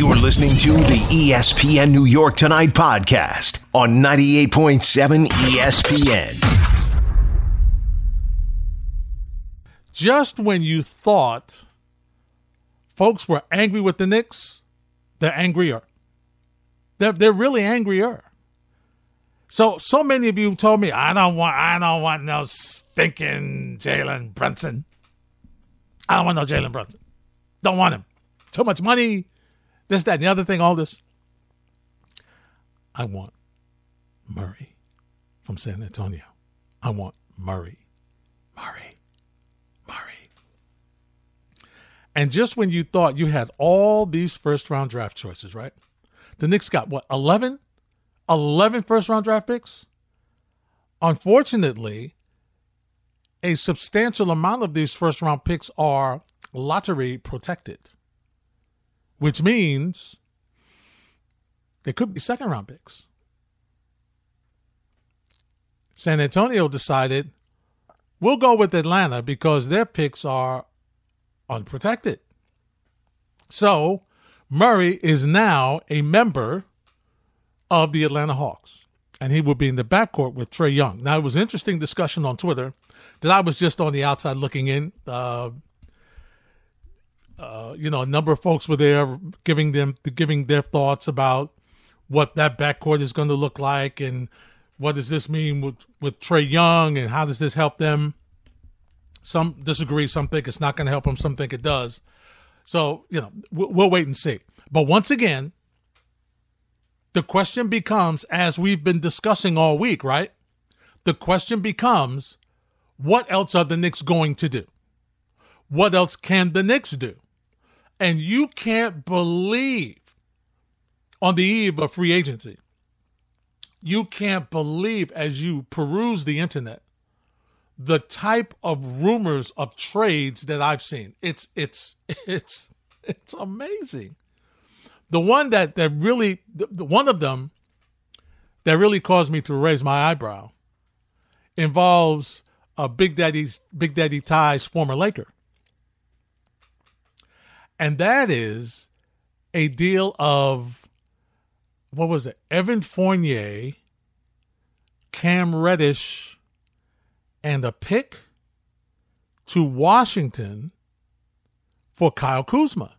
You're listening to the ESPN New York Tonight podcast on 98.7 ESPN. Just when you thought folks were angry with the Knicks, they're angrier. They're, they're really angrier. So so many of you told me I don't want I don't want no stinking Jalen Brunson. I don't want no Jalen Brunson. Don't want him. Too much money. This, that, and the other thing, all this. I want Murray from San Antonio. I want Murray. Murray. Murray. And just when you thought you had all these first round draft choices, right? The Knicks got what, 11? 11 first round draft picks? Unfortunately, a substantial amount of these first round picks are lottery protected which means they could be second round picks. San Antonio decided we'll go with Atlanta because their picks are unprotected. So Murray is now a member of the Atlanta Hawks, and he will be in the backcourt with Trae Young. Now, it was an interesting discussion on Twitter that I was just on the outside looking in. Uh, uh, you know, a number of folks were there giving them giving their thoughts about what that backcourt is going to look like and what does this mean with with Trae Young and how does this help them. Some disagree. Some think it's not going to help them. Some think it does. So you know, we'll, we'll wait and see. But once again, the question becomes, as we've been discussing all week, right? The question becomes, what else are the Knicks going to do? What else can the Knicks do? And you can't believe on the eve of free agency, you can't believe as you peruse the internet the type of rumors of trades that I've seen. It's it's it's it's amazing. The one that that really the, the one of them that really caused me to raise my eyebrow involves a Big Daddy's Big Daddy Ty's former Laker and that is a deal of what was it? Evan Fournier, Cam Reddish, and a pick to Washington for Kyle Kuzma.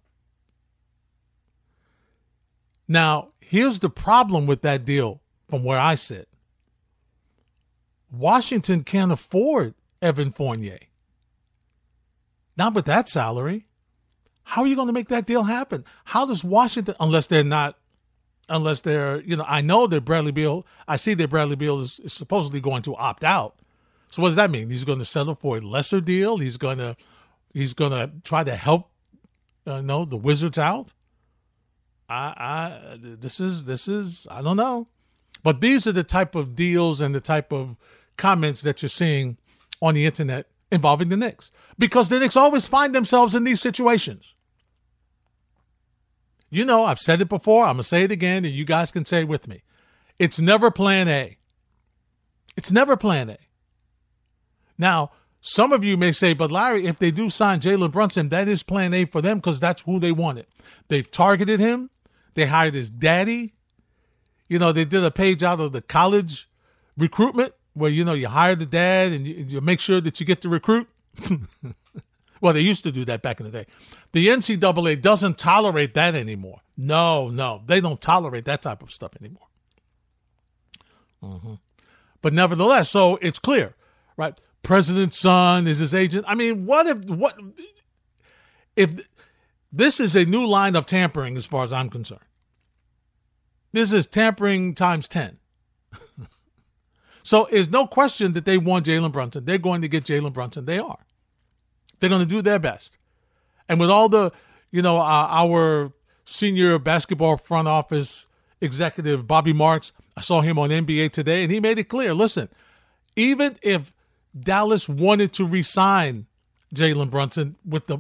Now, here's the problem with that deal from where I sit. Washington can't afford Evan Fournier. Not with that salary. How are you going to make that deal happen? How does Washington, unless they're not, unless they're, you know, I know that Bradley Beal, I see that Bradley Beal is, is supposedly going to opt out. So what does that mean? He's going to settle for a lesser deal. He's going to, he's going to try to help, uh, know, the Wizards out. I, I, this is, this is, I don't know, but these are the type of deals and the type of comments that you're seeing on the internet involving the Knicks because the Knicks always find themselves in these situations. You know, I've said it before. I'm going to say it again, and you guys can say it with me. It's never plan A. It's never plan A. Now, some of you may say, but Larry, if they do sign Jalen Brunson, that is plan A for them because that's who they wanted. They've targeted him. They hired his daddy. You know, they did a page out of the college recruitment where, you know, you hire the dad and you, you make sure that you get the recruit. well, they used to do that back in the day. The NCAA doesn't tolerate that anymore. No, no, they don't tolerate that type of stuff anymore. Mm-hmm. But nevertheless, so it's clear, right? President's son is his agent. I mean, what if what if this is a new line of tampering as far as I'm concerned? This is tampering times ten. So it's no question that they want Jalen Brunson. They're going to get Jalen Brunson. They are. They're going to do their best. And with all the, you know, uh, our senior basketball front office executive, Bobby Marks, I saw him on NBA today, and he made it clear listen, even if Dallas wanted to resign Jalen Brunson with the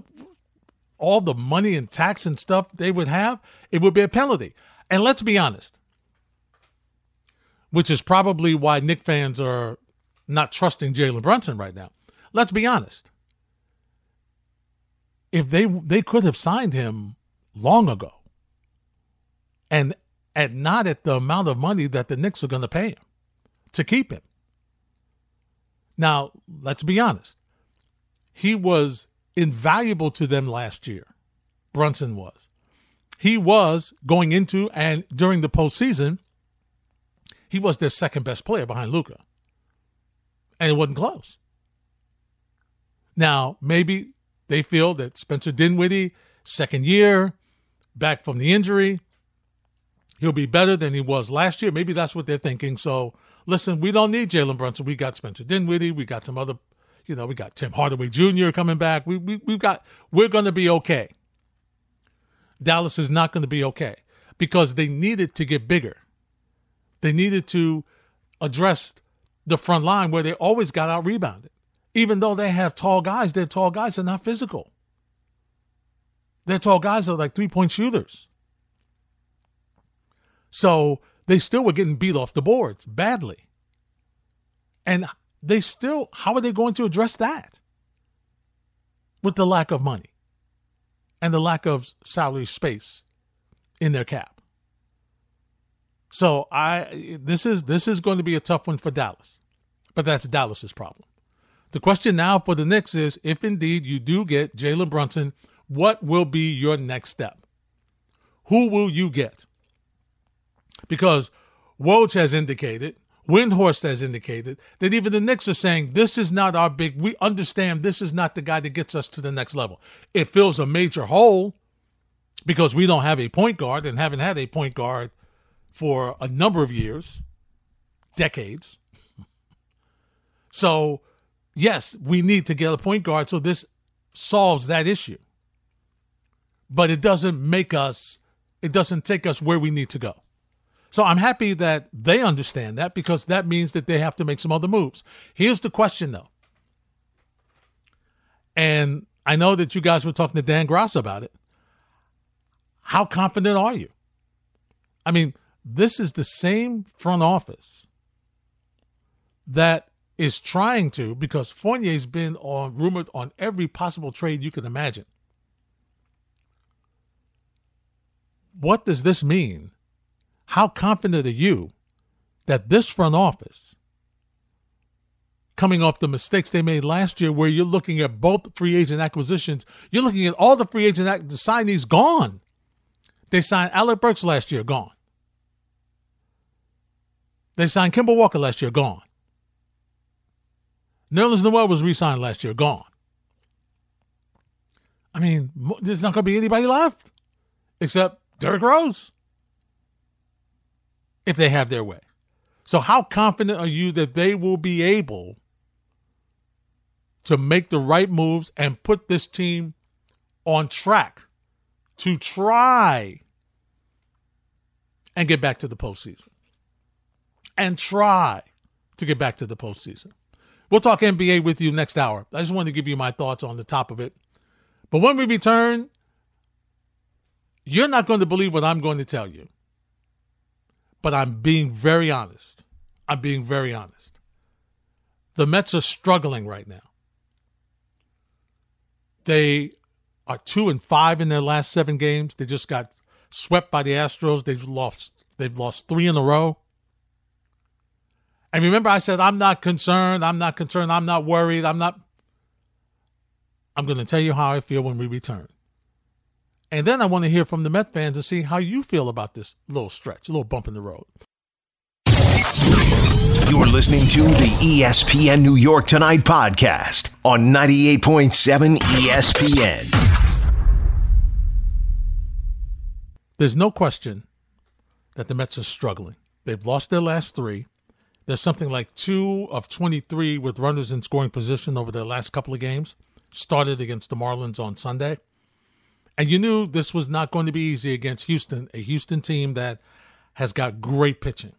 all the money and tax and stuff they would have, it would be a penalty. And let's be honest, which is probably why Knick fans are not trusting Jalen Brunson right now. Let's be honest. If they they could have signed him long ago, and at not at the amount of money that the Knicks are going to pay him to keep him. Now, let's be honest. He was invaluable to them last year. Brunson was. He was going into and during the postseason, he was their second best player behind Luka, And it wasn't close. Now, maybe they feel that Spencer Dinwiddie, second year, back from the injury, he'll be better than he was last year. Maybe that's what they're thinking. So, listen, we don't need Jalen Brunson. We got Spencer Dinwiddie. We got some other, you know, we got Tim Hardaway Jr. coming back. We, we, we've got, we're going to be okay. Dallas is not going to be okay because they needed to get bigger. They needed to address the front line where they always got out rebounded. Even though they have tall guys, they're tall guys, they're not physical. They're tall guys are like three point shooters. So they still were getting beat off the boards badly. And they still, how are they going to address that? With the lack of money and the lack of salary space in their cap. So I this is this is going to be a tough one for Dallas. But that's Dallas's problem. The question now for the Knicks is if indeed you do get Jalen Brunson, what will be your next step? Who will you get? Because Woj has indicated, Windhorst has indicated that even the Knicks are saying this is not our big. We understand this is not the guy that gets us to the next level. It fills a major hole because we don't have a point guard and haven't had a point guard for a number of years, decades. So, yes, we need to get a point guard. So this solves that issue. But it doesn't make us, it doesn't take us where we need to go. So I'm happy that they understand that because that means that they have to make some other moves. Here's the question though. And I know that you guys were talking to Dan Gross about it. How confident are you? I mean, this is the same front office that is trying to, because Fournier's been on rumored on every possible trade you can imagine. What does this mean? How confident are you that this front office, coming off the mistakes they made last year, where you're looking at both free agent acquisitions, you're looking at all the free agent act- the signees gone. They signed Alec Burks last year, gone. They signed Kemba Walker last year, gone. Nerlens Noel was re-signed last year, gone. I mean, there's not going to be anybody left except Derrick Rose if they have their way. So, how confident are you that they will be able to make the right moves and put this team on track to try and get back to the postseason? And try to get back to the postseason. We'll talk NBA with you next hour. I just wanted to give you my thoughts on the top of it. But when we return, you're not going to believe what I'm going to tell you. But I'm being very honest. I'm being very honest. The Mets are struggling right now. They are two and five in their last seven games. They just got swept by the Astros. They've lost. They've lost three in a row. And remember, I said, I'm not concerned. I'm not concerned. I'm not worried. I'm not. I'm going to tell you how I feel when we return. And then I want to hear from the Met fans to see how you feel about this little stretch, a little bump in the road. You're listening to the ESPN New York Tonight podcast on 98.7 ESPN. There's no question that the Mets are struggling. They've lost their last three. There's something like two of 23 with runners in scoring position over the last couple of games. Started against the Marlins on Sunday. And you knew this was not going to be easy against Houston, a Houston team that has got great pitching.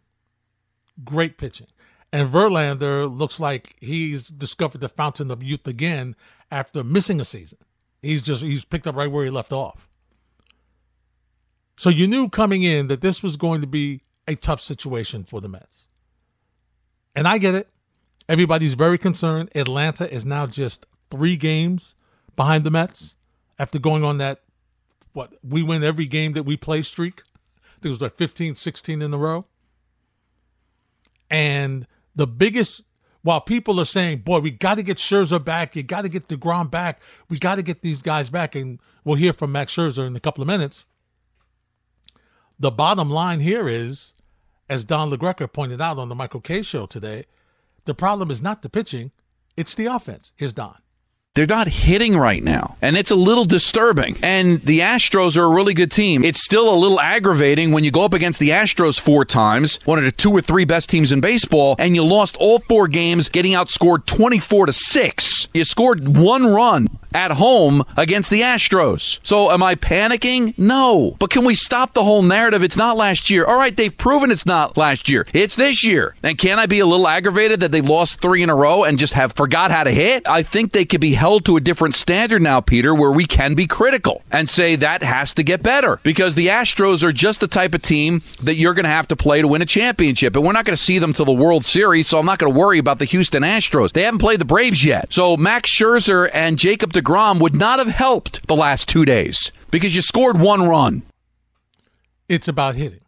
Great pitching. And Verlander looks like he's discovered the fountain of youth again after missing a season. He's just he's picked up right where he left off. So you knew coming in that this was going to be a tough situation for the Mets. And I get it. Everybody's very concerned. Atlanta is now just three games behind the Mets after going on that, what, we win every game that we play streak. I think it was like 15, 16 in a row. And the biggest, while people are saying, boy, we got to get Scherzer back, you got to get DeGrom back, we got to get these guys back, and we'll hear from Max Scherzer in a couple of minutes. The bottom line here is, as Don LaGreca pointed out on the Michael Kay show today, the problem is not the pitching, it's the offense. Here's Don. They're not hitting right now, and it's a little disturbing. And the Astros are a really good team. It's still a little aggravating when you go up against the Astros four times, one of the two or three best teams in baseball, and you lost all four games, getting outscored 24 to 6. You scored one run at home against the Astros. So am I panicking? No. But can we stop the whole narrative? It's not last year. All right, they've proven it's not last year. It's this year. And can I be a little aggravated that they've lost three in a row and just have forgot how to hit? I think they could be held to a different standard now, Peter, where we can be critical and say that has to get better because the Astros are just the type of team that you're going to have to play to win a championship. And we're not going to see them till the World Series, so I'm not going to worry about the Houston Astros. They haven't played the Braves yet. So Max Scherzer and Jacob DeGrom would not have helped the last two days because you scored one run. It's about hitting.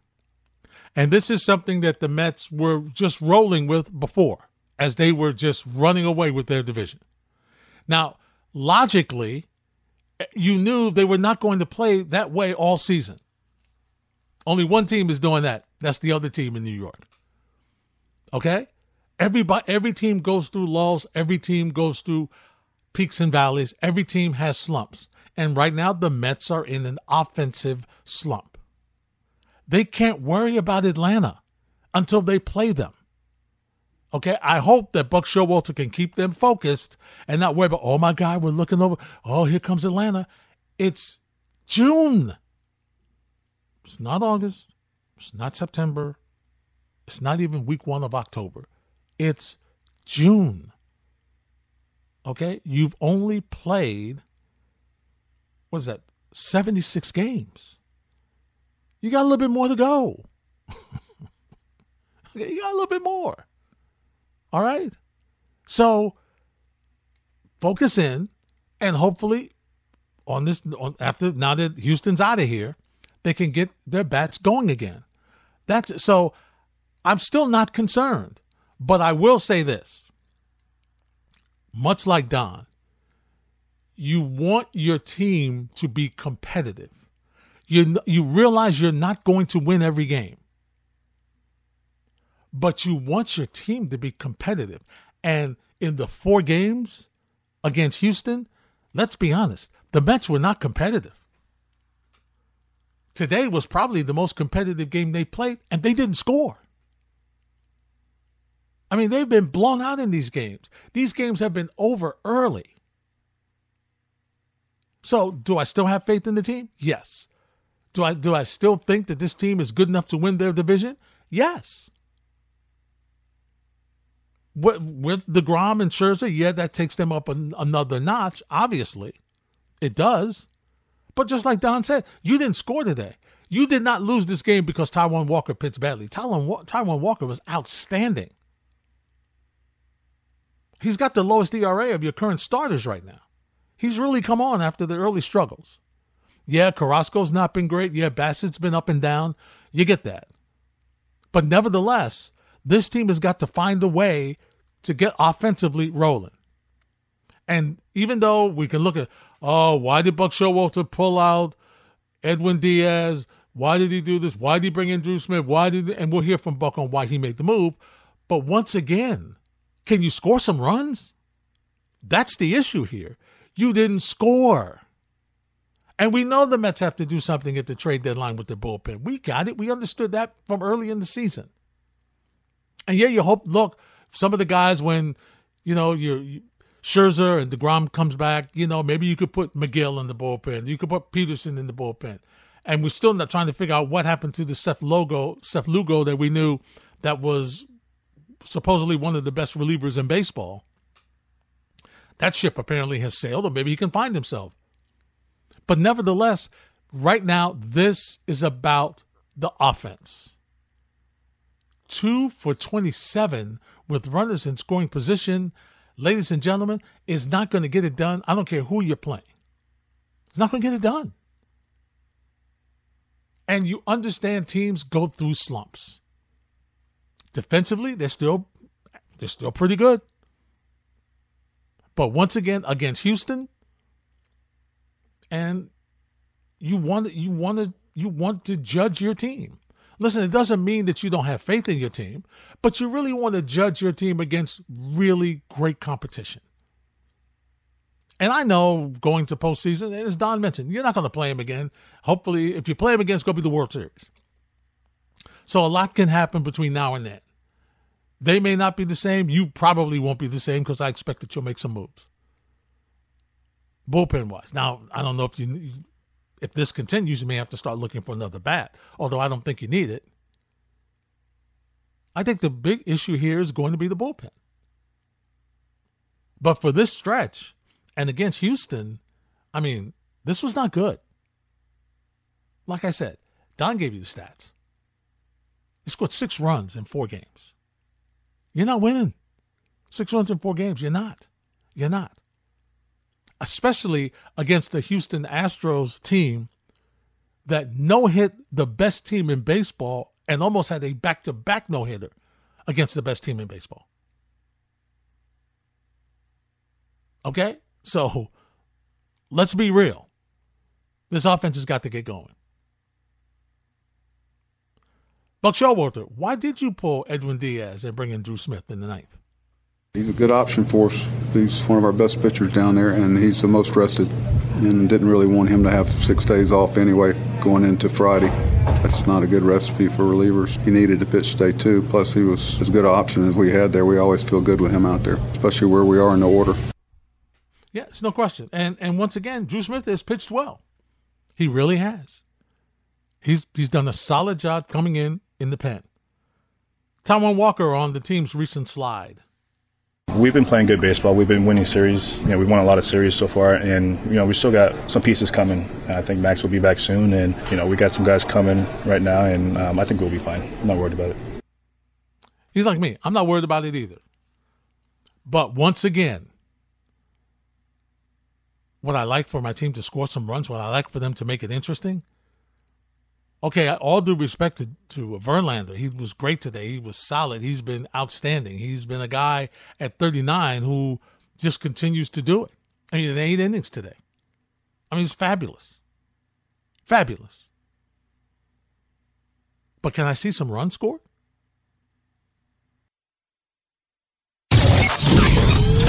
And this is something that the Mets were just rolling with before, as they were just running away with their division. Now, logically, you knew they were not going to play that way all season. Only one team is doing that. That's the other team in New York. Okay? Everybody every team goes through lulls, every team goes through peaks and valleys. Every team has slumps. And right now, the Mets are in an offensive slump. They can't worry about Atlanta until they play them. Okay, I hope that Buck Showalter can keep them focused and not worry about, oh my God, we're looking over. Oh, here comes Atlanta. It's June. It's not August. It's not September. It's not even week one of October. It's June. Okay, you've only played what is that? 76 games. You got a little bit more to go. okay, you got a little bit more. All right? So focus in and hopefully on this on after now that Houston's out of here, they can get their bats going again. That's so I'm still not concerned, but I will say this much like Don, you want your team to be competitive. You, you realize you're not going to win every game, but you want your team to be competitive. And in the four games against Houston, let's be honest, the Mets were not competitive. Today was probably the most competitive game they played, and they didn't score. I mean, they've been blown out in these games. These games have been over early. So, do I still have faith in the team? Yes. Do I do I still think that this team is good enough to win their division? Yes. With, with DeGrom and Scherzer, yeah, that takes them up an, another notch. Obviously, it does. But just like Don said, you didn't score today. You did not lose this game because Taijuan Walker pitched badly. Taijuan, Taijuan Walker was outstanding. He's got the lowest ERA of your current starters right now. He's really come on after the early struggles. Yeah, Carrasco's not been great. Yeah, Bassitt's been up and down. You get that. But nevertheless, this team has got to find a way to get offensively rolling. And even though we can look at, oh, why did Buck Showalter pull out Edwin Diaz? Why did he do this? Why did he bring in Drew Smith? Why did and we'll hear from Buck on why he made the move. But once again, can you score some runs? That's the issue here. You didn't score. And we know the Mets have to do something at the trade deadline with their bullpen. We got it. We understood that from early in the season. And yeah, you hope, look, some of the guys, when, you know, you, you Scherzer and DeGrom comes back, you know, maybe you could put Megill in the bullpen. You could put Peterson in the bullpen. And we're still not trying to figure out what happened to the Seth Logo, Seth Lugo that we knew that was supposedly one of the best relievers in baseball. That ship apparently has sailed, or maybe he can find himself. But nevertheless, right now, this is about the offense. Two for 27 with runners in scoring position, ladies and gentlemen, is not going to get it done. I don't care who you're playing. It's not going to get it done. And you understand teams go through slumps. Defensively, they're still they're still pretty good. But once again, against Houston, and you want you want to you want to judge your team. Listen, it doesn't mean that you don't have faith in your team, but you really want to judge your team against really great competition. And I know going to postseason, as Don mentioned, you're not going to play him again. Hopefully, if you play him again, it's going to be the World Series. So a lot can happen between now and then. They may not be the same. You probably won't be the same because I expect that you'll make some moves. Bullpen wise. Now, I don't know if you if this continues, you may have to start looking for another bat, although I don't think you need it. I think the big issue here is going to be the bullpen. But for this stretch and against Houston, I mean, this was not good. Like I said, Don gave you the stats. He scored six runs in four games. You're not winning. Six runs in four games. You're not. You're not especially against the Houston Astros team that no hit the best team in baseball and almost had a back to back no hitter against the best team in baseball. Okay? So let's be real. This offense has got to get going. Buck Showalter, why did you pull Edwin Diaz and bring in Drew Smith in the ninth? He's a good option for us. He's one of our best pitchers down there, and he's the most rested. And didn't really want him to have six days off anyway going into Friday. That's not a good recipe for relievers. He needed to pitch day two. Plus, he was as good an option as we had there. We always feel good with him out there, especially where we are in the order. Yeah, it's no question. And and once again, Drew Smith has pitched well. He really has. He's he's done a solid job coming in in the pen. Taijuan Walker on the team's recent slide. We've been playing good baseball. We've been winning series. You know, we won a lot of series so far, and you know, we still got some pieces coming. I think Max will be back soon, and you know, we got some guys coming right now, and um, I think we'll be fine. I'm not worried about it. He's like me. I'm not worried about it either. But once again, what I like for my team to score some runs, what I like for them to make it interesting, okay, all due respect to, to Verlander, he was great today. He was solid. He's been outstanding. He's been a guy at 39 who just continues to do it. I mean, eight innings today. I mean, it's fabulous. Fabulous. But can I see some runs scored?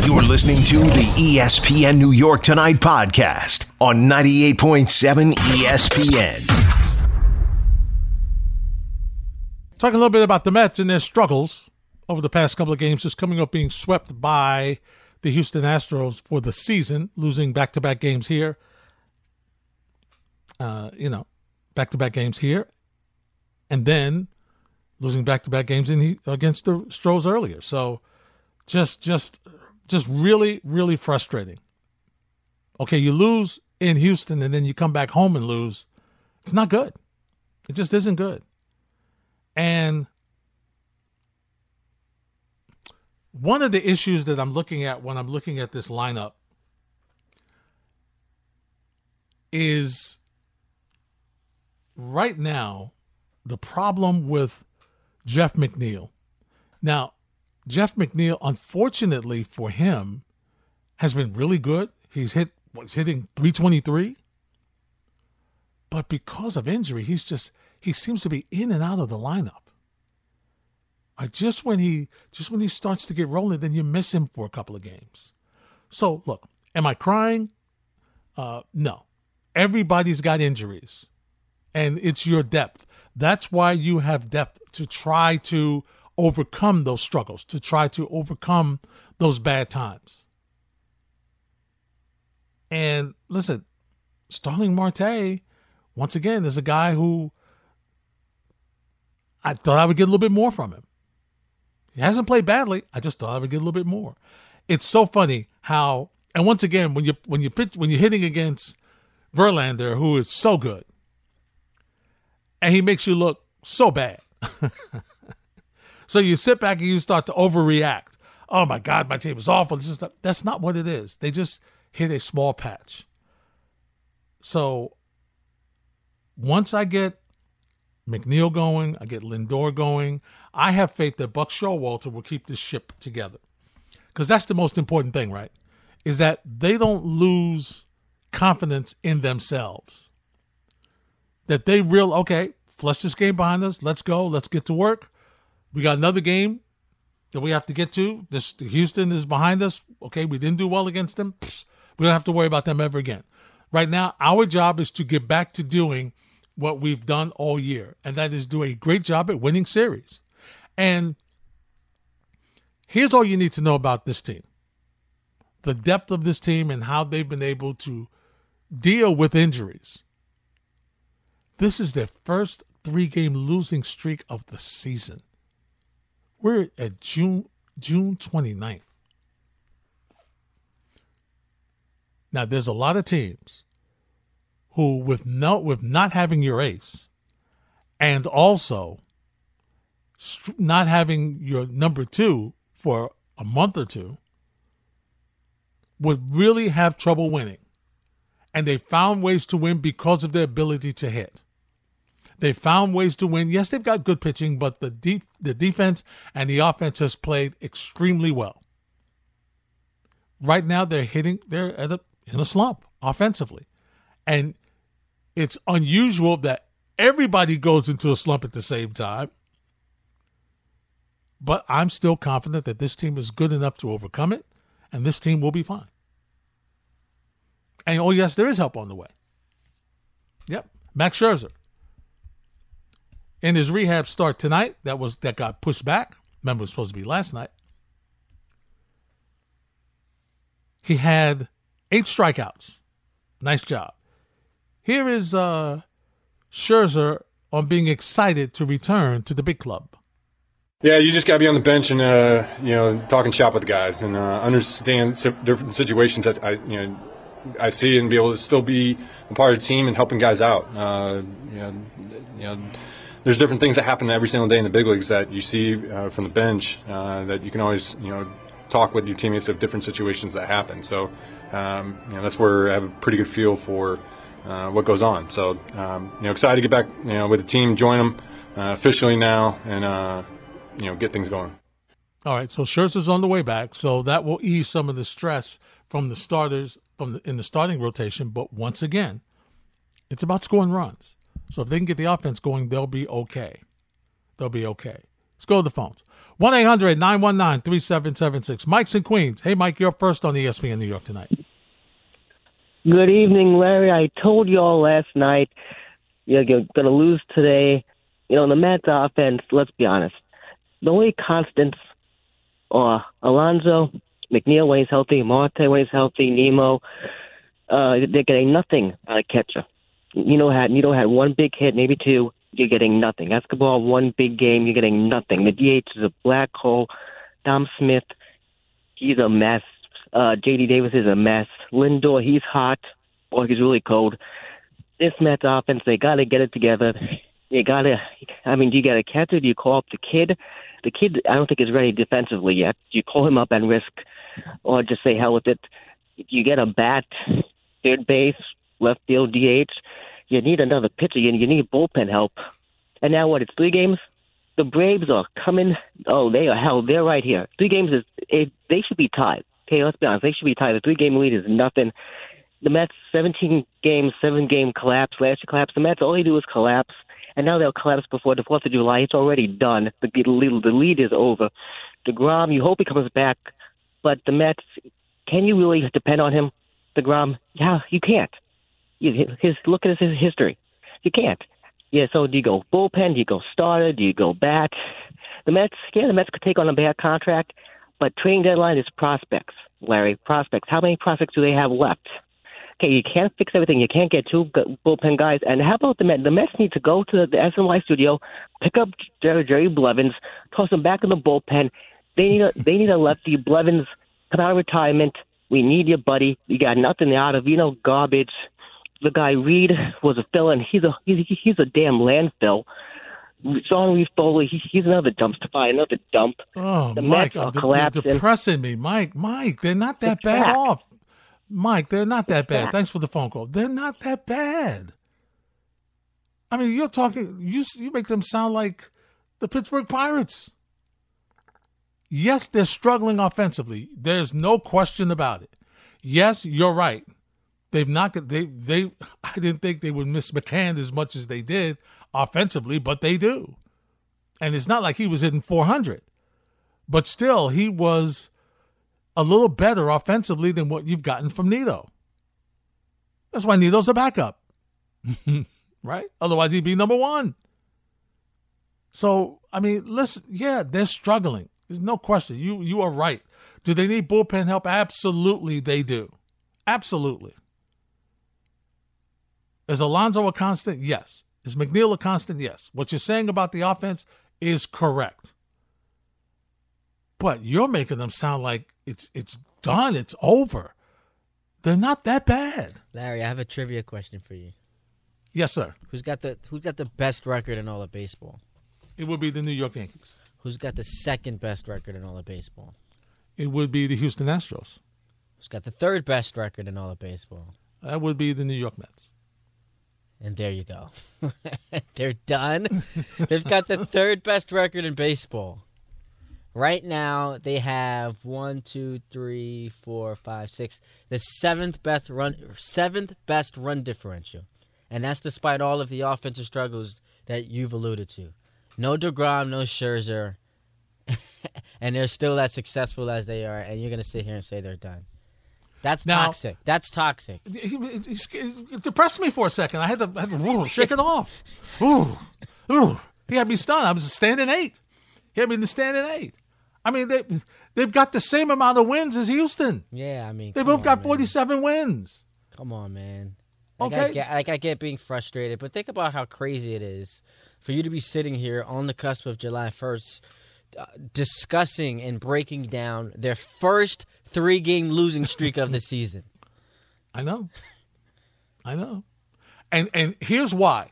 You're listening to the ESPN New York Tonight podcast on 98.7 ESPN. Talking a little bit about the Mets and their struggles over the past couple of games, just coming up being swept by the Houston Astros for the season, losing back to back games here. Uh, you know, back to back games here, and then losing back to back games in against the Stros earlier. So just just just really, really frustrating. Okay, you lose in Houston and then you come back home and lose. It's not good. It just isn't good. And one of the issues that I'm looking at when I'm looking at this lineup is right now the problem with Jeff McNeil. Now, Jeff McNeil, unfortunately for him, has been really good. He's hit what's hitting 323. But because of injury, he's just he seems to be in and out of the lineup. Uh, just when he just when he starts to get rolling, then you miss him for a couple of games. So look, am I crying? Uh, no. Everybody's got injuries, and it's your depth. That's why you have depth to try to overcome those struggles, to try to overcome those bad times. And listen, Starling Marte, once again, is a guy who I thought I would get a little bit more from him. He hasn't played badly. I just thought I would get a little bit more. It's so funny how, and once again, when you when you pitch when you're hitting against Verlander, who is so good, and he makes you look so bad. so you sit back and you start to overreact. Oh my God, my team is awful. This is not, that's not what it is. They just hit a small patch. So once I get McNeil going. I get Lindor going. I have faith that Buck Showalter will keep this ship together. Because that's the most important thing, right? Is that they don't lose confidence in themselves. That they real okay, flush this game behind us. Let's go. Let's get to work. We got another game that we have to get to. This Houston is behind us. Okay, we didn't do well against them. Psst, we don't have to worry about them ever again. Right now, our job is to get back to doing what we've done all year, and that is do a great job at winning series. And here's all you need to know about this team the depth of this team and how they've been able to deal with injuries. This is their first three game losing streak of the season. We're at June June 29th. Now there's a lot of teams who with no with not having your ace and also not having your number 2 for a month or two would really have trouble winning. And they found ways to win because of their ability to hit. They found ways to win. Yes, they've got good pitching, but the deep the defense and the offense has played extremely well. Right now, they're hitting. They're a, in a slump offensively, and it's unusual that everybody goes into a slump at the same time. But I'm still confident that this team is good enough to overcome it, and this team will be fine. And oh yes, there is help on the way. Yep, Max Scherzer in his rehab start tonight that was that got pushed back. Remember, it was supposed to be last night. He had eight strikeouts. Nice job. Here is uh, Scherzer on being excited to return to the big club. Yeah, you just got to be on the bench and uh, you know talking shop with the guys and uh, understand different situations that I you know I see and be able to still be a part of the team and helping guys out. Uh, you know, you know there's different things that happen every single day in the big leagues that you see uh, from the bench uh, that you can always you know talk with your teammates of different situations that happen. So um, you know that's where I have a pretty good feel for uh, what goes on. So um, you know excited to get back you know with the team, join them uh, officially now, and uh, you know get things going. All right, so Scherzer's on the way back, so that will ease some of the stress from the starters from the, in the starting rotation. But once again, it's about scoring runs. So if they can get the offense going, they'll be okay. They'll be okay. Let's go to the phones. 1 800 919 3776. Mike's in Queens. Hey, Mike, you're first on ESPN New York tonight. Good evening, Larry. I told you all last night you're going to lose today. You know, the Mets offense, let's be honest, the only constants are Alonso, McNeil when he's healthy, Marte when he's healthy, Nimmo, Uh, they're getting nothing out of catcher. Nido had Nido had one big hit, maybe two. You're getting nothing. Escobar one big game. You're getting nothing. The DH is a black hole. Dom Smith, he's a mess. Uh, J.D. Davis is a mess. Lindor, he's hot. Or he's really cold. This Mets offense, they got to get it together. You got to. I mean, do you get a catcher? Do you call up the kid? The kid, I don't think is ready defensively yet. Do you call him up and risk, or just say hell with it? You get a bat, third base, left field DH. You need another pitcher. You, you need bullpen help. And now what? It's three games. The Braves are coming. Oh, they are hell. They're right here. Three games is it, they should be tied. Okay, let's be honest. They should be tied. The three game lead is nothing. The Mets, 17 games, seven game collapse. Last year collapse. The Mets, all they do is collapse. And now they'll collapse before the 4th of July. It's already done. The, the, the lead is over. DeGrom, you hope he comes back. But the Mets, can you really depend on him? DeGrom, yeah, you can't. His look at his history. You can't. Yeah, so do you go bullpen? Do you go starter? Do you go bat? The Mets, yeah, the Mets could take on a bad contract, but trading deadline is prospects, Larry. Prospects. How many prospects do they have left? Okay, you can't fix everything. You can't get two bullpen guys. And how about the Mets? The Mets need to go to the SNY studio, pick up Jerry, Blevins, toss him back in the bullpen. They need a they need a lefty. Blevins come out of retirement. We need you, buddy. You got nothing out of you know garbage the guy Reed was a felon. He's a he's, he's a damn landfill. Sean Reid-Foley, he, he's another dumpster fire, another dump. Oh, the Mike, Mets are uh, de- collapsing. You're depressing me, Mike. Mike, they're not that it's bad back. off. Mike, they're not that bad. Thanks for the phone call. They're not that bad. I mean, you're talking. You you make them sound like the Pittsburgh Pirates. Yes, they're struggling offensively. There's no question about it. Yes, you're right. They've not got they they I didn't think they would miss McCann as much as they did offensively, but they do. And it's not like he was hitting 400. But still, he was a little better offensively than what you've gotten from Nido. That's why Nido's a backup. right? Otherwise he'd be number 1. So, I mean, listen, yeah, they're struggling. There's no question. You you are right. Do they need bullpen help? Absolutely, they do. Absolutely. Is Alonso a constant? Yes. Is McNeil a constant? Yes. What you're saying about the offense is correct. But you're making them sound like it's it's done, it's over. They're not that bad. Larry, I have a trivia question for you. Yes, sir. Who's got the Who's got the best record in all of baseball? It would be the New York Yankees. Who's got the second best record in all of baseball? It would be the Houston Astros. Who's got the third best record in all of baseball? That would be the New York Mets. And there you go. They're done. They've got the third best record in baseball. Right now, they have one, two, three, four, five, six. The seventh best run, seventh best run differential, and that's despite all of the offensive struggles that you've alluded to. No Degrom, no Scherzer, and they're still as successful as they are. And you're gonna sit here and say they're done. That's Now- toxic. That's toxic. He, he- he depressed me for a second. I had to, I had to ooh, shake it off. Ooh, ooh. He had me stunned. I was standing eight. He had me in the standing eight. I mean, they they've got the same amount of wins as Houston. Yeah, I mean, They both on, got man. 47 wins. Come on, man. Like, I Okay, get, like I get being frustrated, but think about how crazy it is for you to be sitting here on the cusp of July 1st uh, Uh, discussing and breaking down their first three game losing streak of the season. I know. I know. And and here's why.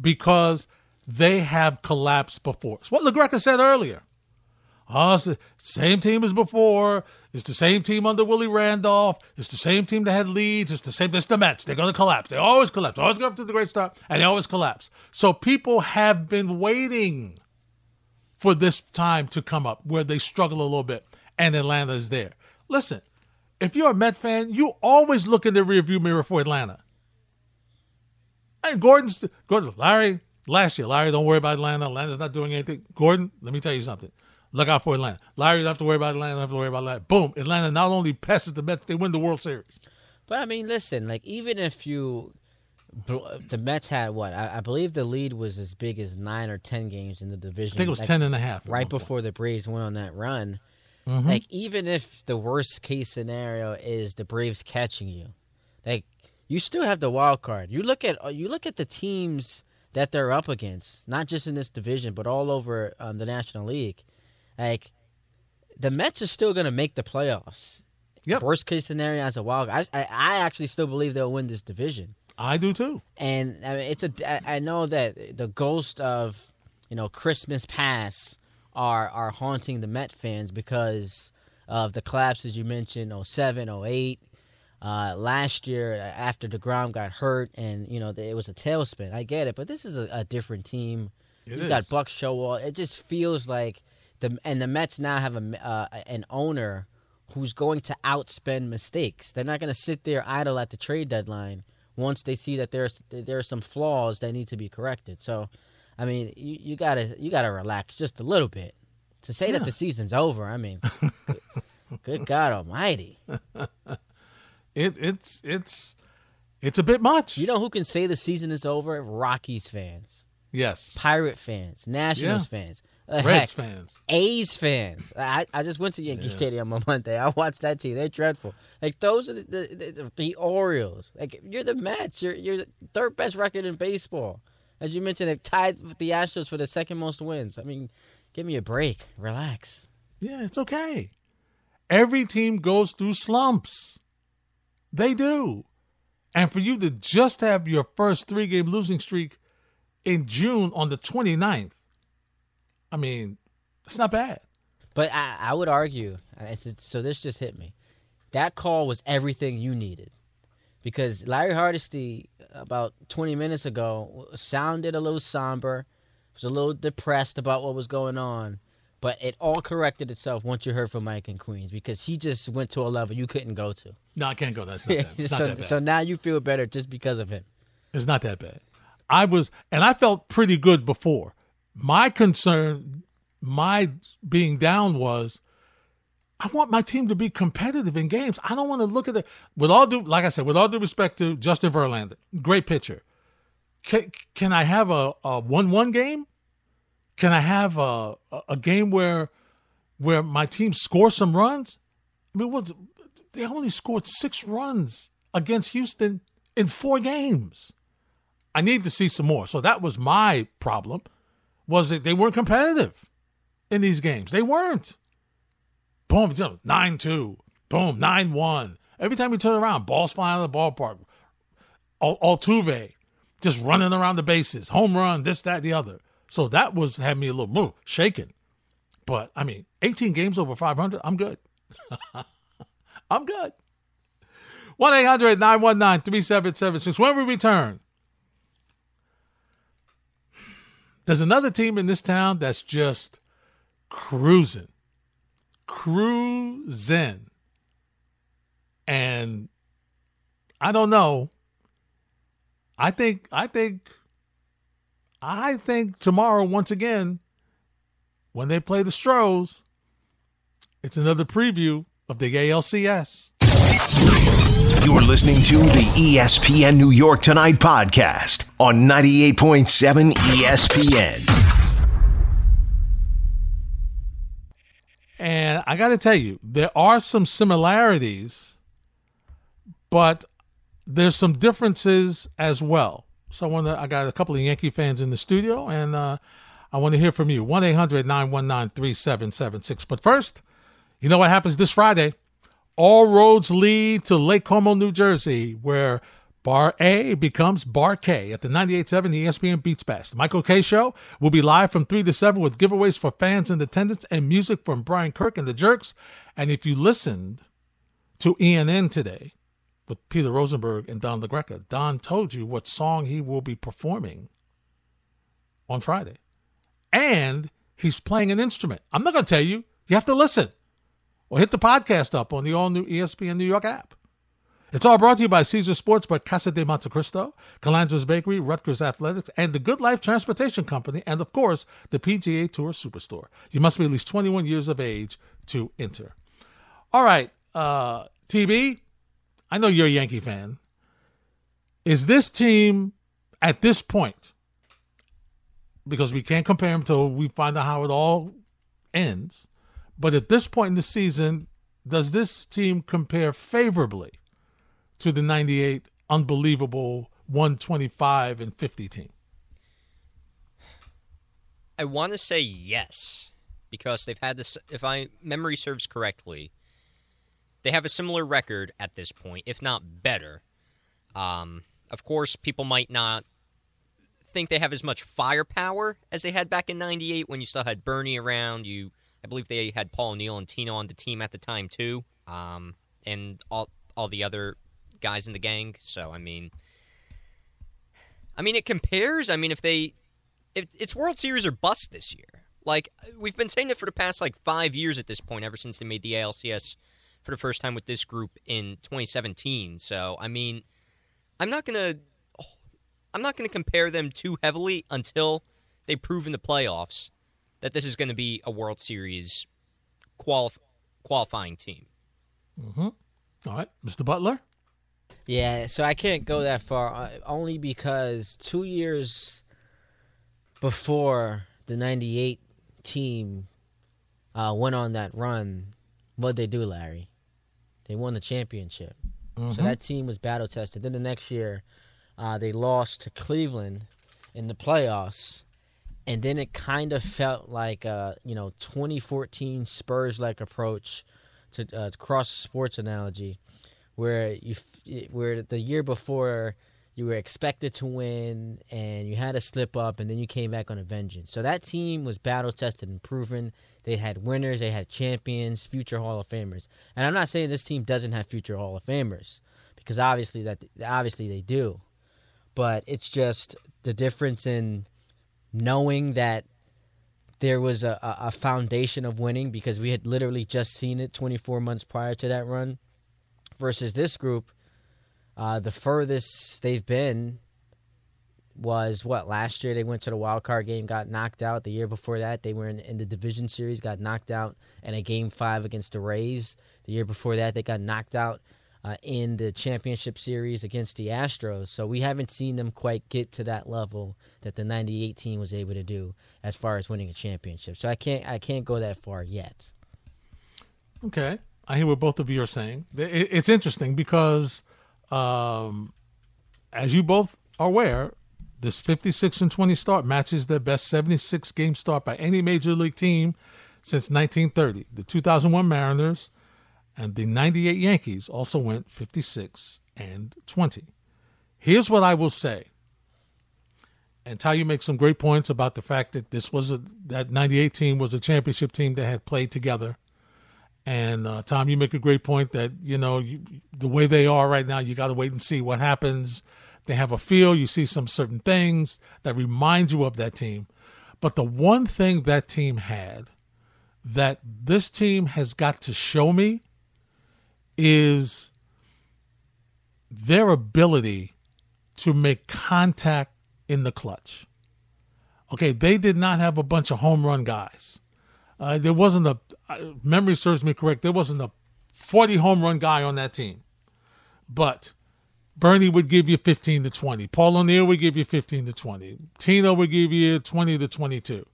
Because they have collapsed before. It's what LaGreca said earlier. Ah, oh, it's the same team as before. It's the same team under Willie Randolph. It's the same team that had leads. It's the same. It's the Mets. They're going to collapse. They always collapse. Always go up to the great start, and they always collapse. So people have been waiting for this time to come up where they struggle a little bit, and Atlanta is there. Listen, if you're a Met fan, you always look in the rearview mirror for Atlanta. And Gordon's Gordon, Larry, last year, Larry, don't worry about Atlanta. Atlanta's not doing anything. Gordon, let me tell you something. Look out for Atlanta. Larry, don't have to worry about Atlanta. Don't have to worry about Atlanta. Boom. Atlanta not only passes the Mets, they win the World Series. But I mean, listen, like even if you, the Mets had what I, I believe the lead was as big as nine or ten games in the division. I think it was like, 10 and a half. right one point. before the Braves went on that run. Mm-hmm. Like even if the worst case scenario is the Braves catching you, like you still have the wild card. You look at you look at the teams that they're up against, not just in this division, but all over um, the National League. Like the Mets are still going to make the playoffs. Yep. Worst case scenario as a wild, I I actually still believe they'll win this division. I do too. And I mean, it's a. I- I know that the ghost of you know Christmas past are are haunting the Met fans because of the collapses you mentioned, 07, 08. Uh, last year, after Degrom got hurt, and you know it was a tailspin. I get it, but this is a, a different team. It You've got. Buck Showalter. It just feels like the and the Mets now have a uh, an owner who's going to outspend mistakes. They're not going to sit there idle at the trade deadline once they see that there's there are some flaws that need to be corrected. So, I mean, you, you gotta you gotta relax just a little bit. To say that the season's over, I mean, good, good God Almighty! It it's it's it's a bit much. You know who can say the season is over? Rockies fans, yes. Pirate fans, Nationals Yeah. fans, uh, heck, Reds fans. A's fans. I, I just went to Yankee Stadium on Monday. I watched that team. They're dreadful. Like those are the the, the, the Orioles. Like you're the Mets. You're you're the third best record in baseball. As you mentioned, they've tied with the Astros for the second most wins. I mean, give me a break. Relax. Yeah, it's okay. Every team goes through slumps. They do. And for you to just have your first three game losing streak in June on the 29th, I mean, it's not bad. But I, I would argue. I said, so this just hit me. That call was everything you needed because Larry Hardesty uh, about 20 minutes ago sounded a little somber, was a little depressed about what was going on, but it all corrected itself once you heard from Mike and Queens because he just went to a level you couldn't go to. No, I can't go. That's not, that. Not so, that bad. so now you feel better just because of him. It's not that bad. I was, and I felt pretty good before. My concern, my being down was, I want my team to be competitive in games. I don't want to look at it with all due, like I said, with all due respect to Justin Verlander, great pitcher. Can, can I have a, a one-one game? Can I have a, a game where where my team scores some runs? I mean, what they only scored six runs against Houston in four games. I need to see some more. So that was my problem. Was that they weren't competitive in these games? They weren't. Boom, nine two. Boom, nine one. Every time you turn around, balls flying out of the ballpark. Altuve just running around the bases, home run, this, that, the other. So that was had me a little boo, shaken. But I mean, 18 games over 500, I'm good. I'm good. 1 800 919 3776. When we return, there's another team in this town that's just cruising. Cruising. And I don't know. I think, I think, I think tomorrow, once again, when they play the Stros, it's another preview of the ALCS. You're listening to the ESPN New York Tonight podcast on 98.7 ESPN. And I got to tell you, there are some similarities, but there's some differences as well. So I want I got a couple of Yankee fans in the studio, and uh, I want to hear from you. 1 800 919 3776. But first, you know what happens this Friday? All roads lead to Lake Como, New Jersey, where Bar A becomes Bar K at the 98.7 ESPN Beach Bash. The Michael Kay Show will be live from 3 to 7 with giveaways for fans in attendance and music from Brian Kirk and the Jerks. And if you listened to ENN today with Peter Rosenberg and Don LaGreca, Don told you what song he will be performing on Friday. And he's playing an instrument. I'm not going to tell you. You have to listen or hit the podcast up on the all new ESPN New York app. It's all brought to you by Caesar Sports, by Casa de Monte Cristo, Calandra's Bakery, Rutgers Athletics, and the Good Life Transportation Company, and of course, the PGA Tour Superstore. You must be at least 21 years of age to enter. All right, uh, TB, I know you're a Yankee fan. Is this team at this point, because we can't compare them until we find out how it all ends, but at this point in the season, does this team compare favorably to the 98 unbelievable 125 and 50 team? I want to say yes because they've had this if I memory serves correctly, they have a similar record at this point, if not better. Um, of course, people might not think they have as much firepower as they had back in 98 when you still had Bernie around, you I believe they had Paul O'Neill and Tino on the team at the time too, um, and all all the other guys in the gang. So I mean, I mean it compares. I mean if they, if it's World Series or bust this year. Like we've been saying it for the past like five years at this point, ever since they made the ALCS for the first time with this group in 2017. So I mean, I'm not gonna, I'm not gonna compare them too heavily until they prove in the playoffs that this is going to be a World Series qualif- qualifying team. Mm-hmm. All right, Mr. Butler. Yeah, so I can't go that far uh, only because two years before the '98 team uh, went on that run, what they do, Larry? They won the championship. Mm-hmm. So that team was battle tested. Then the next year, uh, they lost to Cleveland in the playoffs and then it kind of felt like a you know 2014 Spurs like approach to uh, cross sports analogy, where you where the year before you were expected to win and you had a slip up and then you came back on a vengeance. So that team was battle tested and proven. They had winners, they had champions, future Hall of Famers. And I'm not saying this team doesn't have future Hall of Famers because obviously that obviously they do, but it's just the difference in knowing that there was a, a foundation of winning because we had literally just seen it 24 months prior to that run versus this group uh, the furthest they've been was what last year they went to the wild card game, got knocked out. The year before that, they were in, in the division series, got knocked out in a game five against the Rays. The year before that, they got knocked out uh, in the championship series against the Astros. So we haven't seen them quite get to that level that the '98 team was able to do as far as winning a championship. So I can't I can't go that far yet. Okay, I hear what both of you are saying. It's interesting because, um, as you both are aware, this 56 and 20 start matches the best 76 game start by any major league team since 1930. The 2001 Mariners and the 98 Yankees also went 56 and 20. Here's what I will say. And Ty, you make some great points about the fact that this was a that 98 team was a championship team that had played together. And uh, Tom, you make a great point that you know you, the way they are right now, you got to wait and see what happens they have a feel. You see some certain things that remind you of that team. But the one thing that team had that this team has got to show me is their ability to make contact in the clutch. Okay, they did not have a bunch of home run guys. Uh, there wasn't a, memory serves me correct, there wasn't a 40 home run guy on that team. But Bernie would give you 15 to 20. Paul O'Neill would give you 15 to 20. Tino would give you 20 to 22.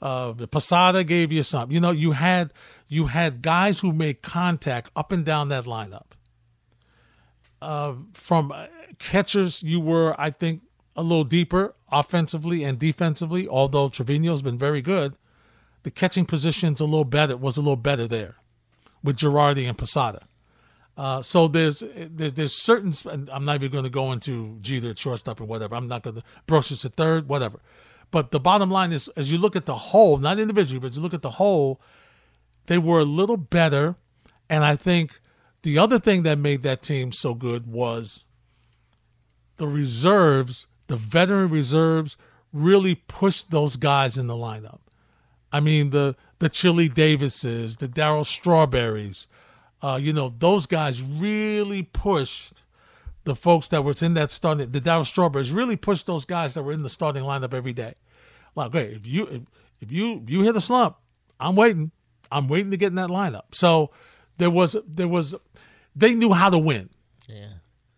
Uh, Posada gave you some. You know, you had you had guys who made contact up and down that lineup. Uh, from catchers, you were, I think, a little deeper offensively and defensively. Although Trevino's been very good, the catching position's a little better. Was a little better there with Girardi and Posada. Uh, so there's, there's there's certain. I'm not even going to go into Jeter shortstop and whatever. I'm not going to Brosius at third, whatever. But the bottom line is, as you look at the whole, not individually, but you look at the whole, they were a little better. And I think the other thing that made that team so good was the reserves, the veteran reserves, really pushed those guys in the lineup. I mean the the Chili Davises, the Darryl Strawberries, uh, you know, those guys really pushed the folks that were in that starting, the Darryl Strawberries really pushed those guys that were in the starting lineup every day. Like, hey, if you if, if you if you hit a slump, I'm waiting. I'm waiting to get in that lineup. So there was there was they knew how to win. Yeah.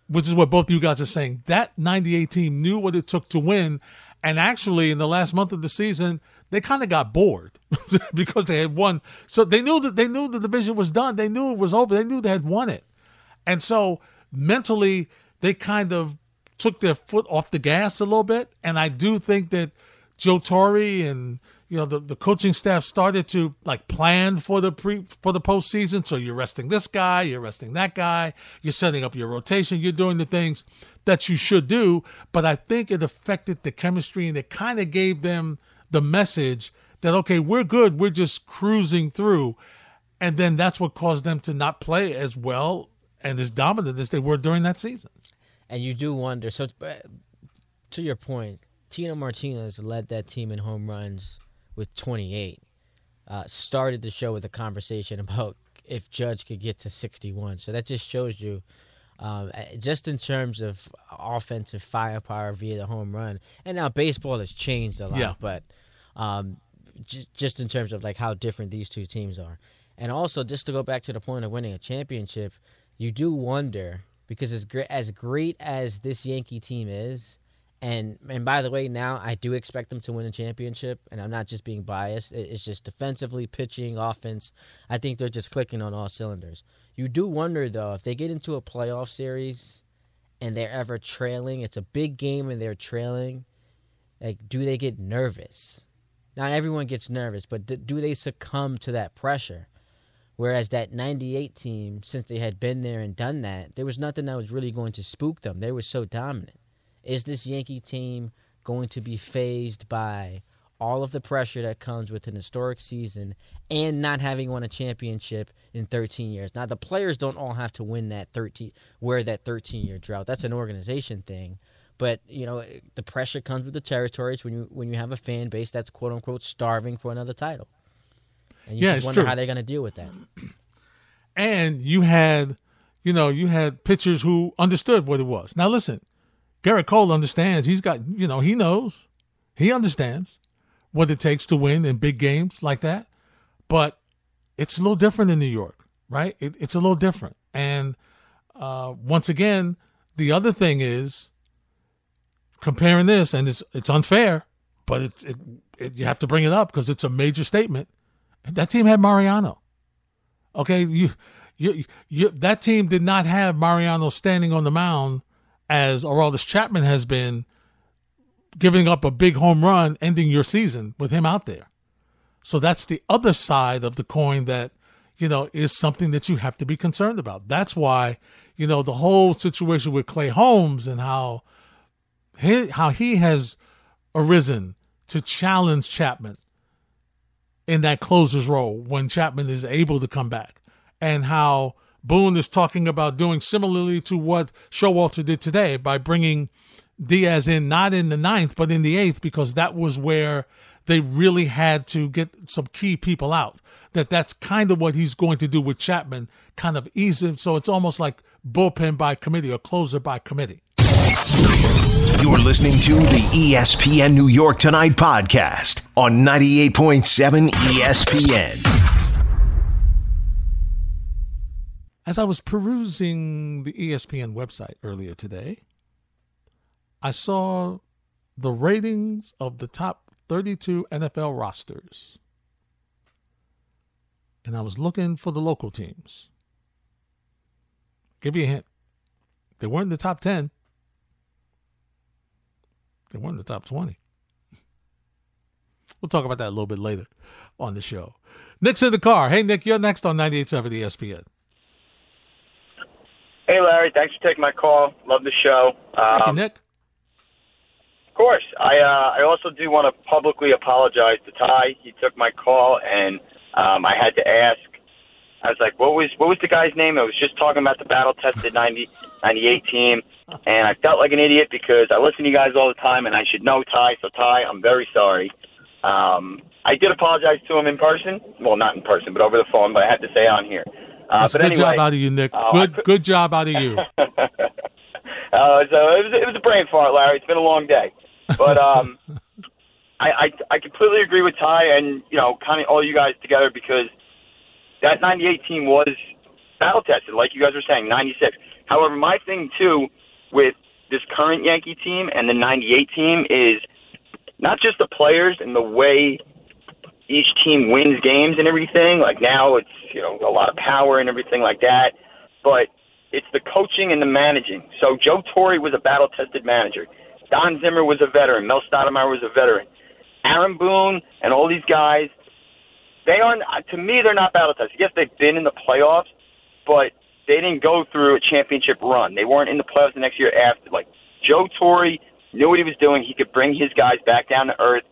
Which is what both of you guys are saying. That 98 team knew what it took to win. And actually, in the last month of the season, they kind of got bored because they had won. So they knew that they knew the division was done. They knew it was over. They knew they had won it. And so mentally, they kind of took their foot off the gas a little bit. And I do think that Joe Torre and you know the, the coaching staff started to like plan for the pre for the postseason. So you're resting this guy, you're resting that guy, you're setting up your rotation, you're doing the things that you should do. But I think it affected the chemistry and it kind of gave them the message that okay, we're good, we're just cruising through, and then that's what caused them to not play as well and as dominant as they were during that season. And you do wonder. So, to your point, Tino Martinez led that team in home runs with 28. Uh, started the show with a conversation about if Judge could get to 61. So that just shows you, um, just in terms of offensive firepower via the home run. And now baseball has changed a lot, yeah. but um, j- just in terms of like how different these two teams are. And also, just to go back to the point of winning a championship, you do wonder because as great as great as this Yankee team is, and and by the way, now I do expect them to win a championship, and I'm not just being biased. It's just defensively, pitching, offense. I think they're just clicking on all cylinders. You do wonder though if they get into a playoff series and they're ever trailing. It's a big game and they're trailing. Like, do they get nervous? Not everyone gets nervous, but do they succumb to that pressure? Whereas that 98 team, since they had been there and done that, there was nothing that was really going to spook them. They were so dominant. Is this Yankee team going to be phased by all of the pressure that comes with an historic season and not having won a championship in 13 years. Now the players don't all have to win that 13 wear that 13 year drought. That's an organization thing. But you know the pressure comes with the territories when you when you have a fan base that's quote unquote starving for another title, and you Yeah, just wonder true. how they're going to deal with that. and you had, you know, you had pitchers who understood what it was. Now listen, Gerrit Cole understands. He's got, you know, he knows, he understands what it takes to win in big games like that. But it's a little different in New York, right? It, it's a little different. And uh, once again, the other thing is comparing this, and it's it's unfair, but it's it, it you have to bring it up because it's a major statement. That team had Mariano. Okay, you, you, you, that team did not have Mariano standing on the mound as Aroldis Chapman has been, giving up a big home run, ending your season with him out there. So that's the other side of the coin that, you know, is something that you have to be concerned about. That's why, you know, the whole situation with Clay Holmes and how he, how he has arisen to challenge Chapman in that closer's role when Chapman is able to come back, and how Boone is talking about doing similarly to what Showalter did today by bringing Diaz in not in the ninth but in the eighth because that was where they really had to get some key people out. That that's kind of what he's going to do with Chapman, kind of ease him. So it's almost like bullpen by committee or closer by committee. You're listening to the ESPN New York Tonight podcast on 98.7 ESPN. As I was perusing the ESPN website earlier today, I saw the ratings of the top 32 NFL rosters. And I was looking for the local teams. Give you a hint. They weren't in the top 10. They weren't in the top 20. We'll talk about that a little bit later on the show. Nick's in the car. Hey, Nick, you're next on 98.7 ESPN. Hey, Larry. Thanks for taking my call. Love the show. Thank you, Um, Nick. Of course. I uh, I also do want to publicly apologize to Ty. He took my call, and um, I had to ask. I was like, "What was what was the guy's name?" I was just talking about the battle tested 90, 98 team, and I felt like an idiot because I listen to you guys all the time, and I should know Ty. So Ty, I'm very sorry. Um, I did apologize to him in person. Well, not in person, but over the phone. But I had to say on here. Uh, That's but good anyway, job out of you, Nick. uh, good, good job out of you. Uh, so it was, it was a brain fart, Larry. It's been a long day, but um, I, I I completely agree with Ty and you know kind of all you guys together because that '98 team was battle tested, like you guys were saying, '96. However, my thing too with this current Yankee team and the '98 team is not just the players and the way each team wins games and everything. Like now, it's you know a lot of power and everything like that, but it's the coaching and the managing. So Joe Torre was a battle tested manager. Don Zimmer was a veteran. Mel Stottlemyre was a veteran. Aaron Boone and all these guys, they aren't. Uh, to me, they're not battle tested. Yes, they've been in the playoffs, but they didn't go through a championship run. They weren't in the playoffs the next year after. Like Joe Torre knew what he was doing. He could bring his guys back down to earth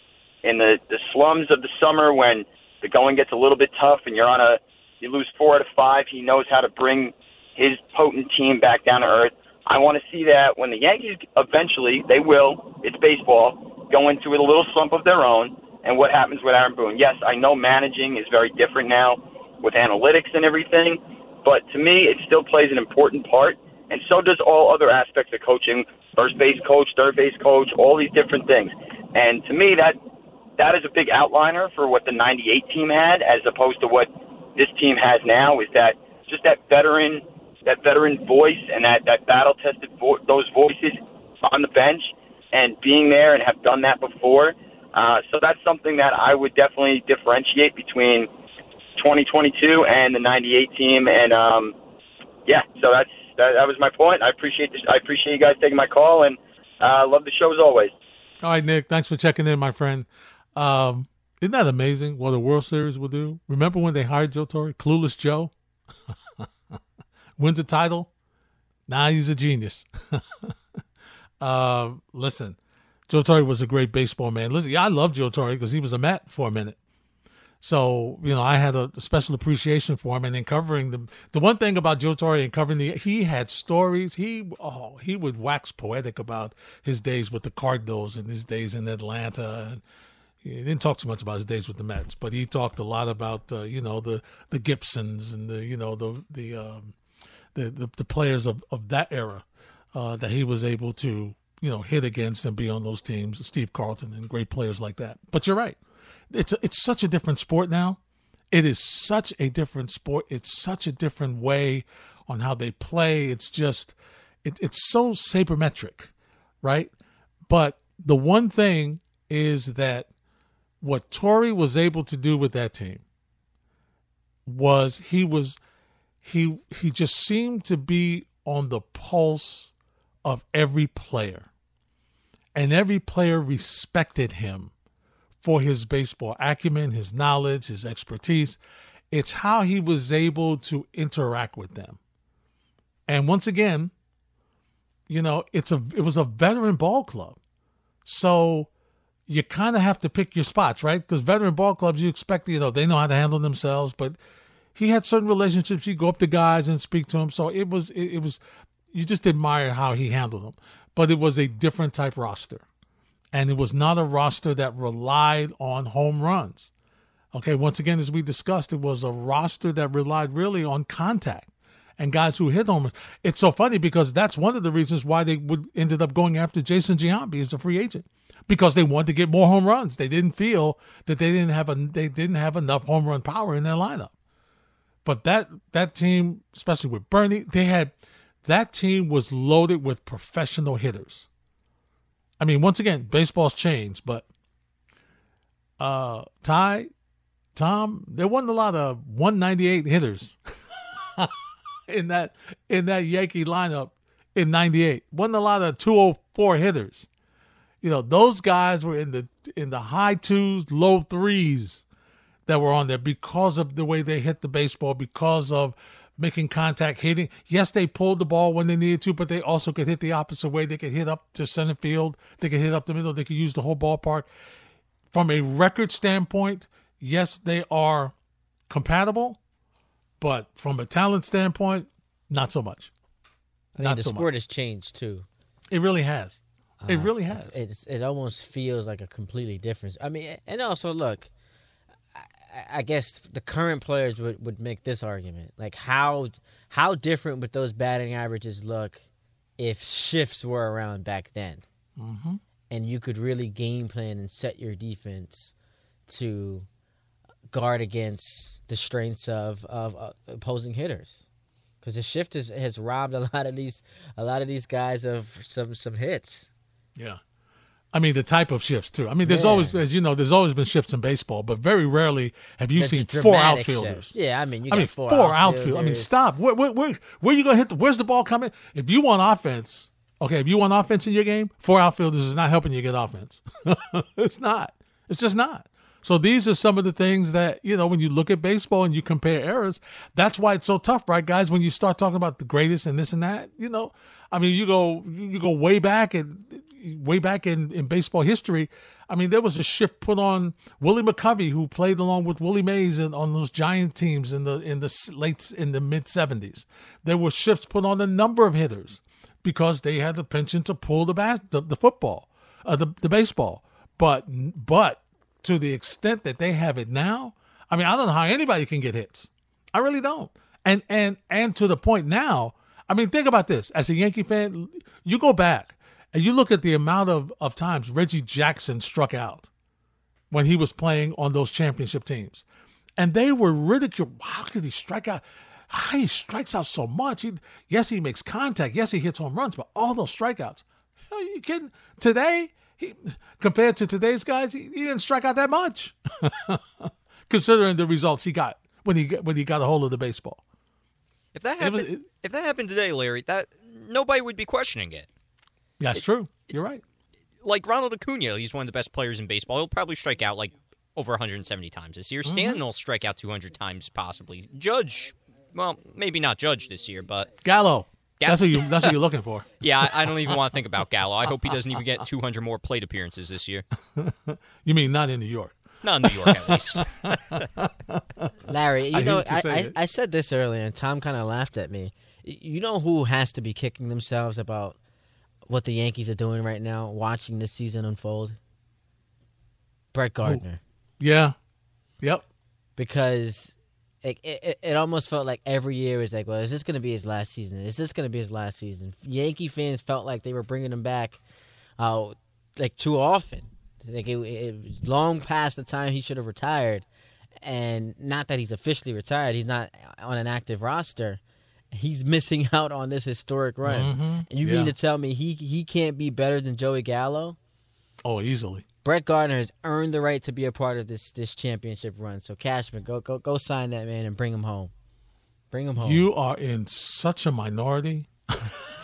in the the slums of the summer when the going gets a little bit tough and you're on a you lose four out of five. He knows how to bring his potent team back down to earth. I want to see that when the Yankees eventually they will. It's baseball. Go into a little slump of their own. And what happens with Aaron Boone? Yes, I know managing is very different now with analytics and everything, but to me, it still plays an important part. And so does all other aspects of coaching: first base coach, third base coach, all these different things. And to me, that that is a big outliner for what the '98 team had, as opposed to what this team has now. Is that just that veteran that veteran voice and that that battle tested vo- those voices on the bench and being there and have done that before. Uh, so that's something that I would definitely differentiate between 2022 and the 98 team. And um, yeah, so that's that, that was my point. I appreciate this. I appreciate you guys taking my call and uh, love the show as always. All right, Nick. Thanks for checking in, my friend. Um, isn't that amazing what a World Series will do? Remember when they hired Joe Torre, Clueless Joe, wins a title. Now he's a genius. uh, listen, Joe Torre was a great baseball man. Listen, yeah, I love Joe Torre because he was a Met for a minute. So you know, I had a, special appreciation for him, and then covering the the one thing about Joe Torre and covering the he had stories. He oh he would wax poetic about his days with the Cardinals and his days in Atlanta. And he didn't talk too much about his days with the Mets, but he talked a lot about uh, you know the the Gibsons and the you know the the um, the, the, the players of of that era uh, that he was able to you know hit against and be on those teams, Steve Carlton and great players like that. But you're right it's it's such a different sport now. It is such a different sport. It's such a different way on how they play. It's just it, it's so sabermetric, right? But the one thing is that what Torre was able to do with that team was he was he he just seemed to be on the pulse of every player. And every player respected him for his baseball acumen, his knowledge, his expertise. It's how he was able to interact with them. And once again, you know, it's a it was a veteran ball club. So you kind of have to pick your spots, right? Because veteran ball clubs, you expect, you know, they know how to handle themselves, but he had certain relationships. He'd go up to guys and speak to them. So it was, it, it was, you just admire how he handled them. But it was a different type roster and it was not a roster that relied on home runs. Okay, once again, as we discussed, it was a roster that relied really on contact and guys who hit home. Runs. It's so funny because that's one of the reasons why they would ended up going after Jason Giambi as a free agent because they wanted to get more home runs. They didn't feel that they didn't have a they didn't have enough home run power in their lineup. But that that team, especially with Bernie, they had that team was loaded with professional hitters. I mean, once again, baseball's changed, but uh, Ty, Tom, there wasn't a lot of 198 hitters in that in that Yankee lineup in '98. wasn't a lot of 204 hitters. You know, those guys were in the in the high twos, low threes that were on there because of the way they hit the baseball, because of making contact, hitting. Yes, they pulled the ball when they needed to, but they also could hit the opposite way. They could hit up to center field. They could hit up the middle. They could use the whole ballpark. From a record standpoint, yes, they are compatible, but from a talent standpoint, not so much. I mean, not the so sport much. has changed too. It really has. It uh, really has. It's, it almost feels like a completely different. I mean, and also look, I guess the current players would, would make this argument. Like how how different would those batting averages look if shifts were around back then? Mm-hmm. And you could really game plan and set your defense to guard against the strengths of, of uh, opposing hitters. Because the shift has, has robbed a lot of these a lot of these guys of some some hits. Yeah. I mean, the type of shifts too. I mean, there's yeah. always, as you know, there's always been shifts in baseball, but very rarely have you That's seen four outfielders. Yeah, I mean, I mean, four, four outfielders. I mean, stop. Where, where, where, where you gonna hit? The, where's the ball coming? If you want offense, okay, if you want offense in your game, four outfielders is not helping you get offense. it's not. It's just not. So these are some of the things that you know when you look at baseball and you compare eras. That's why it's so tough, right, guys? When you start talking about the greatest and this and that, you know, I mean, you go you go way back and way back in, in baseball history, I mean, there was a shift put on Willie McCovey, who played along with Willie Mays on those Giant teams in the in the late in the mid '70s. There were shifts put on a number of hitters because they had the penchant to pull the bat, the, the football, uh, the the baseball. But but to the extent that they have it now, I mean, I don't know how anybody can get hits. I really don't. And and and to the point now, I mean, think about this. As a Yankee fan, you go back and you look at the amount of, of times Reggie Jackson struck out when he was playing on those championship teams. And they were ridiculed. How could he strike out? How he strikes out so much. He, yes, he makes contact. Yes, he hits home runs, but all those strikeouts. Are you kidding? Today, he, compared to today's guys, he, he didn't strike out that much, considering the results he got when he when he got a hold of the baseball. If that happened, was, it, if that happened today, Larry, that nobody would be questioning it. That's true. You're right. Like Ronald Acuna, he's one of the best players in baseball. He'll probably strike out like over 170 times this year. Mm-hmm. Stanton will strike out 200 times possibly. Judge, well, maybe not Judge this year, but Gallo. Ga- That's what you. That's what you're looking for. yeah, I, I don't even want to think about Gallo. I hope he doesn't even get 200 more plate appearances this year. You mean not in New York? Not in New York, at least. Larry, you I know, I, I. I said this earlier, and Tom kind of laughed at me. You know who has to be kicking themselves about what the Yankees are doing right now, watching this season unfold? Brett Gardner. Yeah. Yep. because it, it, it almost felt like every year was like, well, is this going to be his last season? Is this going to be his last season? Yankee fans felt like they were bringing him back, uh, like too often. Like it, it was long past the time he should have retired, and not that he's officially retired. He's not on an active roster. He's missing out on this historic run. Mhm. And you Yeah. mean to tell me he he can't be better than Joey Gallo? Oh, easily. Brett Gardner has earned the right to be a part of this this championship run. So Cashman, go go go sign that man and bring him home. Bring him home. You are in such a minority.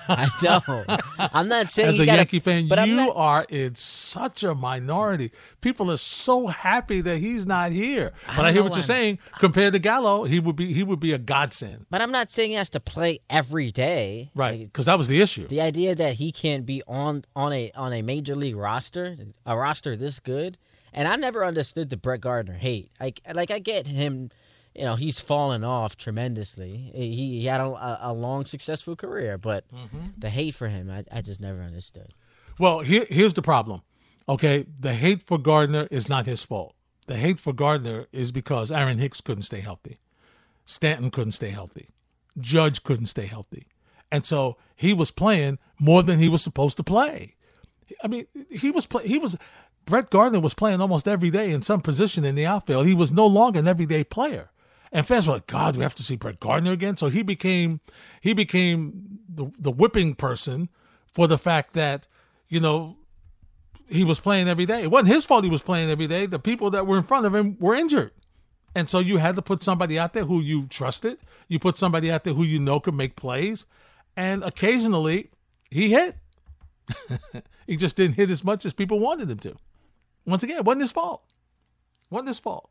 I know. I'm not saying As you a gotta, Yankee fan, but you not- are in such a minority. People are so happy that he's not here. But I, don't hear what you're saying. Compared to Gallo, he would be he would be a godsend. But I'm not saying he has to play every day. Right. Because that was the issue. The idea that he can't be on on a on a major league roster, a roster this good, and I never understood the Brett Gardner hate. Like like I get him, you know, he's fallen off tremendously. He, he had a, a long successful career, but Mm-hmm. the hate for him, I, I just never understood. Well, here, here's the problem. Okay, the hate for Gardner is not his fault. The hate for Gardner is because Aaron Hicks couldn't stay healthy, Stanton couldn't stay healthy, Judge couldn't stay healthy, and so he was playing more than he was supposed to play. I mean, he was play, he was Brett Gardner was playing almost every day in some position in the outfield. He was no longer an everyday player. And fans were like, God, we have to see Brett Gardner again. So he became he became the the whipping person for the fact that, you know, he was playing every day. It wasn't his fault he was playing every day. The people that were in front of him were injured. And so you had to put somebody out there who you trusted. You put somebody out there who you know could make plays. And occasionally he hit. he just didn't hit as much as people wanted him to. Once again, it wasn't his fault. wasn't his fault.